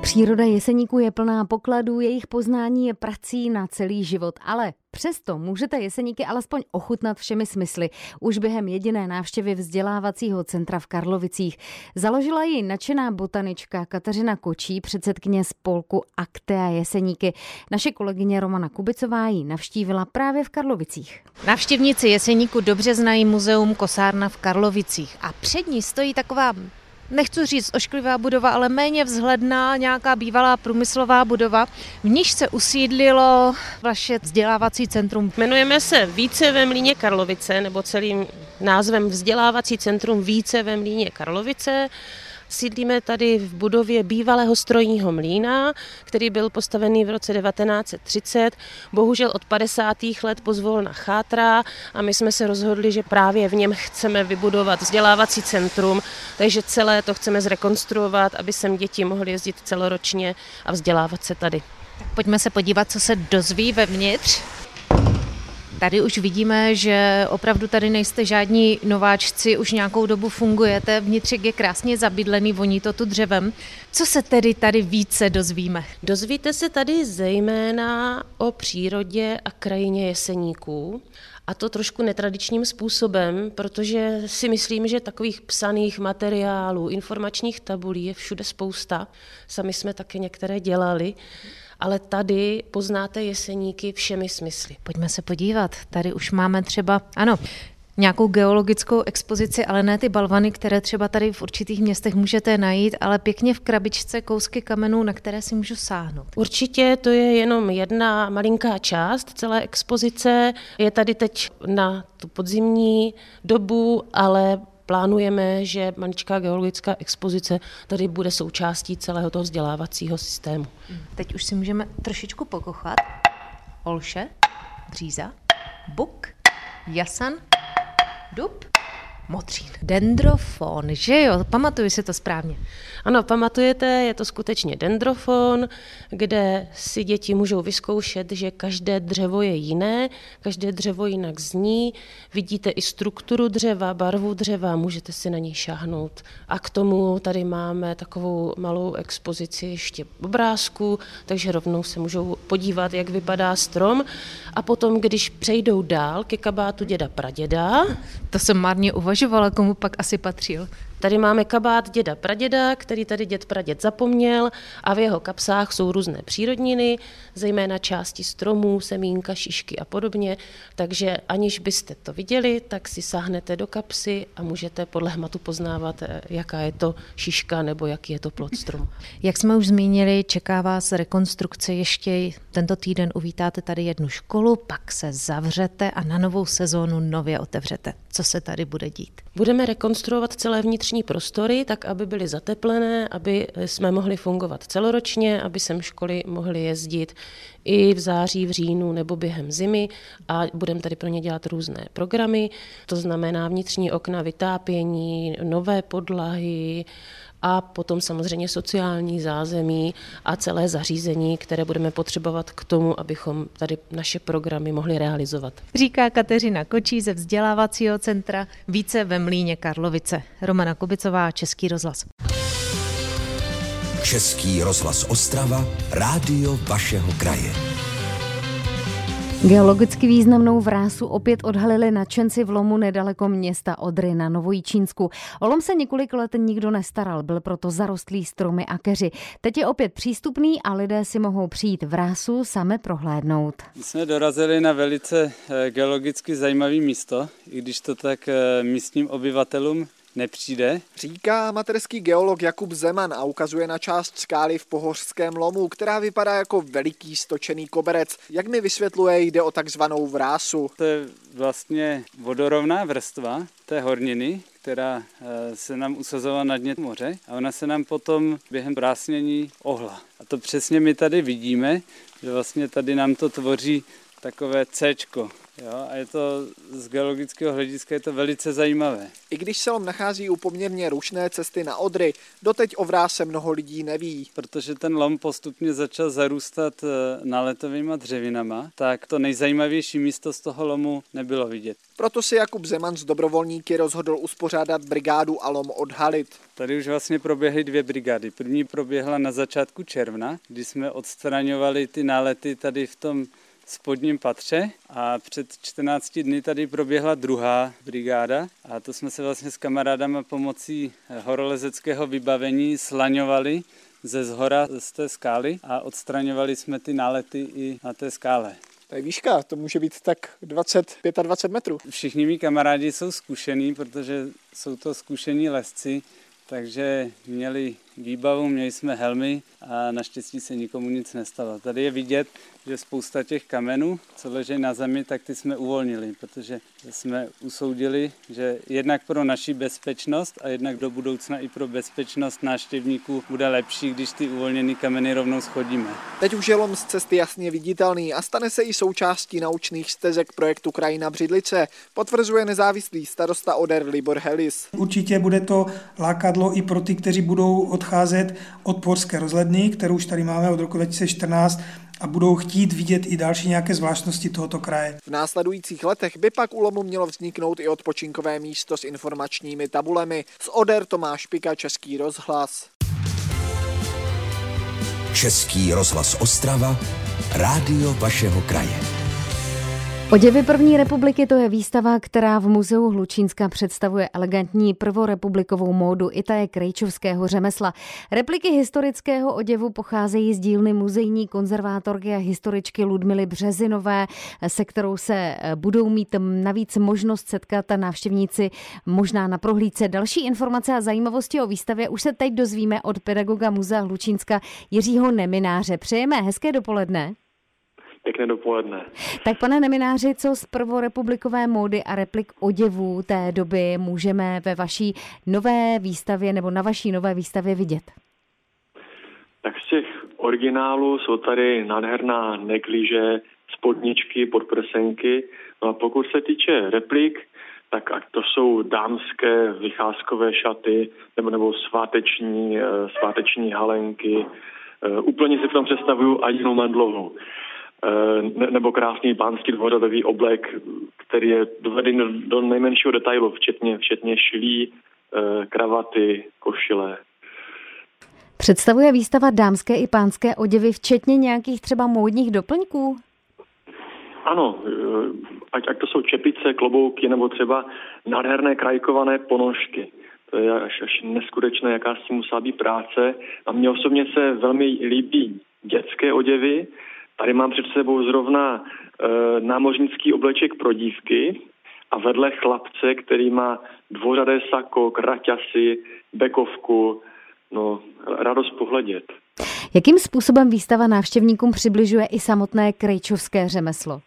Příroda jeseníků je plná pokladů, jejich poznání je prací na celý život, ale Přesto můžete jeseníky alespoň ochutnat všemi smysly. Už během jediné návštěvy vzdělávacího centra v Karlovicích. Založila ji nadšená botanička Kateřina Kočí, předsedkyně spolku Aktea Jeseníky. Naše kolegyně Romana Kubicová ji navštívila právě v Karlovicích. Návštěvníci Jeseníku dobře znají muzeum Kosárna v Karlovicích a před ní stojí taková nechci říct ošklivá budova, ale méně vzhledná nějaká bývalá průmyslová budova, v níž se usídlilo vaše vzdělávací centrum. Jmenujeme se Více ve Mlíně Karlovice, nebo celým názvem Vzdělávací centrum Více ve Mlíně Karlovice. Sídlíme tady v budově bývalého strojního mlína, který byl postavený v roce 1930. Bohužel od 50. let pozvolna chátrá a my jsme se rozhodli, že právě v něm chceme vybudovat vzdělávací centrum, takže celé to chceme zrekonstruovat, aby sem děti mohly jezdit celoročně a vzdělávat se tady. Pojďme se podívat, co se dozví vevnitř. Tady už vidíme, že opravdu tady nejste žádní nováčci, už nějakou dobu fungujete, vnitřek je krásně zabydlený, voní to tu dřevem. Co se tedy tady více dozvíme? Dozvíte se tady zejména o přírodě a krajině jeseníků. A to trošku netradičním způsobem, protože si myslím, že takových psaných materiálů, informačních tabulí je všude spousta. Sami jsme také některé dělali ale tady poznáte jeseníky všemi smysly. Pojďme se podívat. Tady už máme třeba, ano, nějakou geologickou expozici, ale ne ty balvany, které třeba tady v určitých městech můžete najít, ale pěkně v krabičce kousky kamenů, na které si můžu sáhnout. Určitě to je jenom jedna malinká část celé expozice. Je tady teď na tu podzimní dobu, ale plánujeme, že maličká geologická expozice tady bude součástí celého toho vzdělávacího systému. Teď už si můžeme trošičku pokochat. Olše, bříza, buk, jasan, dub, Motřín. Dendrofon, že jo? Pamatuju si to správně. Ano, pamatujete, je to skutečně dendrofon, kde si děti můžou vyzkoušet, že každé dřevo je jiné, každé dřevo jinak zní, vidíte i strukturu dřeva, barvu dřeva, můžete si na něj šáhnout. A k tomu tady máme takovou malou expozici ještě obrázku, takže rovnou se můžou podívat, jak vypadá strom. A potom, když přejdou dál ke kabátu děda praděda... To jsem marně uvažovala, komu pak asi patřil. Tady máme kabát děda praděda, který tady děd praděd zapomněl a v jeho kapsách jsou různé přírodniny, zejména části stromů, semínka, šišky a podobně, takže aniž byste to viděli, tak si sáhnete do kapsy a můžete podle hmatu poznávat, eh, jaká je to šiška nebo jaký je to plod stromu. Jak jsme už zmínili, čeká vás rekonstrukce ještě tento týden uvítáte tady jednu školu, pak se zavřete a na novou sezónu nově otevřete. Co se tady bude dít? Budeme rekonstruovat celé vnitřní prostory, tak aby byly zateplené, aby jsme mohli fungovat celoročně, aby sem školy mohly jezdit i v září, v říjnu nebo během zimy. A budeme tady pro ně dělat různé programy, to znamená vnitřní okna, vytápění, nové podlahy, a potom samozřejmě sociální zázemí a celé zařízení, které budeme potřebovat k tomu, abychom tady naše programy mohli realizovat. Říká Kateřina Kočí ze vzdělávacího centra Více ve Mlíně Karlovice. Romana Kubicová, Český rozhlas. Český rozhlas Ostrava, rádio vašeho kraje. Geologicky významnou vrásu opět odhalili nadšenci v lomu nedaleko města Odry na Novojíčínsku. O lom se několik let nikdo nestaral, byl proto zarostlý stromy a keři. Teď je opět přístupný a lidé si mohou přijít vrásu same prohlédnout. My jsme dorazili na velice eh, geologicky zajímavé místo, i když to tak eh, místním obyvatelům nepřijde. Říká amatérský geolog Jakub Zeman a ukazuje na část skály v Pohořském lomu, která vypadá jako veliký stočený koberec. Jak mi vysvětluje, jde o takzvanou vrásu. To je vlastně vodorovná vrstva té horniny, která eh, se nám usazovala na dně moře a ona se nám potom během vrásnění ohla. A to přesně my tady vidíme, že vlastně tady nám to tvoří takové C Jo, a je to z geologického hlediska je to velice zajímavé. I když se lom nachází u poměrně rušné cesty na Odry, doteď o vráse mnoho lidí neví. Protože ten lom postupně začal zarůstat eh, náletovýma dřevinama, tak to nejzajímavější místo z toho lomu nebylo vidět. Proto si Jakub Zeman z dobrovolníky rozhodl uspořádat brigádu a lom odhalit. Tady už vlastně proběhly dvě brigády. První proběhla na začátku června, kdy jsme odstraňovali ty nálety tady v tom spodním patře a před 14 dny tady proběhla druhá brigáda a to jsme se vlastně s kamarádama pomocí horolezeckého vybavení slaňovali ze zhora z té skály a odstraňovali jsme ty nálety i na té skále. To je výška, to může být tak 20-25 metrů. Všichni mý kamarádi jsou zkušení, protože jsou to zkušení lesci, takže měli výbavu, měli jsme helmy a naštěstí se nikomu nic nestalo. Tady je vidět, že spousta těch kamenů, co leží na zemi, tak ty jsme uvolnili, protože jsme usoudili, že jednak pro naši bezpečnost a jednak do budoucna i pro bezpečnost návštěvníků bude lepší, když ty uvolněné kameny rovnou schodíme. Teď už je lom z cesty jasně viditelný a stane se i součástí naučných stezek projektu Krajina Břidlice, potvrzuje nezávislý starosta Oder Libor Helis. Určitě bude to lákadlo i pro ty, kteří budou odcházet od Porské rozhledny, kterou už tady máme od roku 2014 a budou chtít vidět i další nějaké zvláštnosti tohoto kraje. V následujících letech by pak u lomu mělo vzniknout i odpočinkové místo s informačními tabulemi. Z Oder Tomáš Pika, Český rozhlas. Český rozhlas Ostrava, rádio vašeho kraje. Oděvy první republiky to je výstava, která v Muzeu Hlučínska představuje elegantní prvorepublikovou módu Itaje Krejčovského řemesla. Repliky historického oděvu pocházejí z dílny muzejní konzervátorky a historičky Ludmily Březinové, se kterou se eh, budou mít navíc možnost setkat návštěvníci možná na prohlídce. Další informace a zajímavosti o výstavě už se teď dozvíme od pedagoga Muzea Hlučínska Jiřího Nemináře. Přejeme hezké dopoledne. Pěkné dopoledne. Tak pane Nemináři, co z prvorepublikové módy a replik oděvů té doby můžeme ve vaší nové výstavě nebo na vaší nové výstavě vidět? Tak z těch originálů jsou tady nádherná negliže, spodničky, podprsenky. No a pokud se týče replik, tak to jsou dámské vycházkové šaty nebo, nebo sváteční, eh, sváteční halenky. Eh, úplně si v tom představuju Adinu Mandlovou. Eh, nebo krásný pánský dvořadový oblek, který je dovedený do nejmenšího detailu, včetně, včetně šlí, eh, kravaty, košile. Představuje výstava dámské i pánské oděvy, včetně nějakých třeba módních doplňků? Ano, eh, ať, ať to jsou čepice, klobouky nebo třeba nádherné krajkované ponožky. To je až, až neskutečné, jaká s tím musela být práce. A mně osobně se velmi líbí dětské oděvy, Tady mám před sebou zrovna e, námořnický obleček pro dívky a vedle chlapce, který má dvořadé sako, kraťasy, bekovku, no, radost pohledět. Jakým způsobem výstava návštěvníkům přibližuje i samotné krejčovské řemeslo?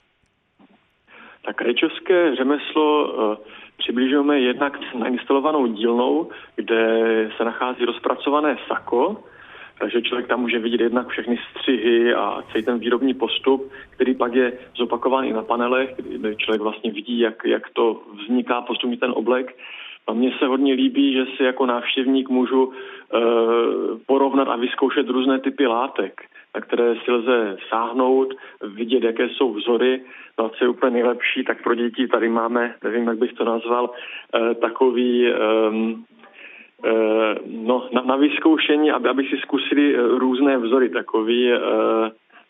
Tak krejčovské řemeslo e, přibližujeme jednak nainstalovanou dílnou, kde se nachází rozpracované sako, takže člověk tam může vidět jednak všechny střihy a celý ten výrobní postup, který pak je zopakován i na panelech, kde člověk vlastně vidí, jak, jak to vzniká postupně ten oblek. A mně se hodně líbí, že si jako návštěvník můžu uh, porovnat a vyzkoušet různé typy látek, na které si lze sáhnout, vidět, jaké jsou vzory. No a co je úplně nejlepší, tak pro děti tady máme, nevím, jak bych to nazval, uh, takový Eh, no, na, na vyzkoušení, aby, aby si zkusili eh, různé vzory, takový, eh,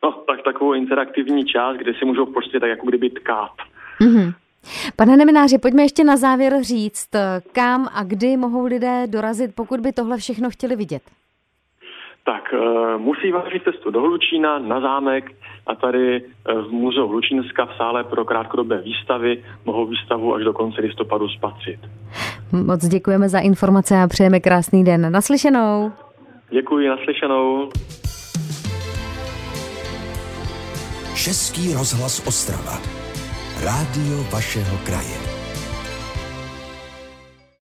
no, tak, takovou interaktivní část, kde si můžou prostě tak jako kdyby tkát. Mm-hmm. Pane Nemináři, pojďme ještě na závěr říct, kam a kdy mohou lidé dorazit, pokud by tohle všechno chtěli vidět. Tak musí vážit cestu do Hlučína, na zámek a tady v Muzeu Hlučínska v sále pro krátkodobé výstavy mohou výstavu až do konce listopadu spatřit. Moc děkujeme za informace a přejeme krásný den. Naslyšenou. Děkuji, naslyšenou. Český rozhlas Ostrava. Rádio vašeho kraje.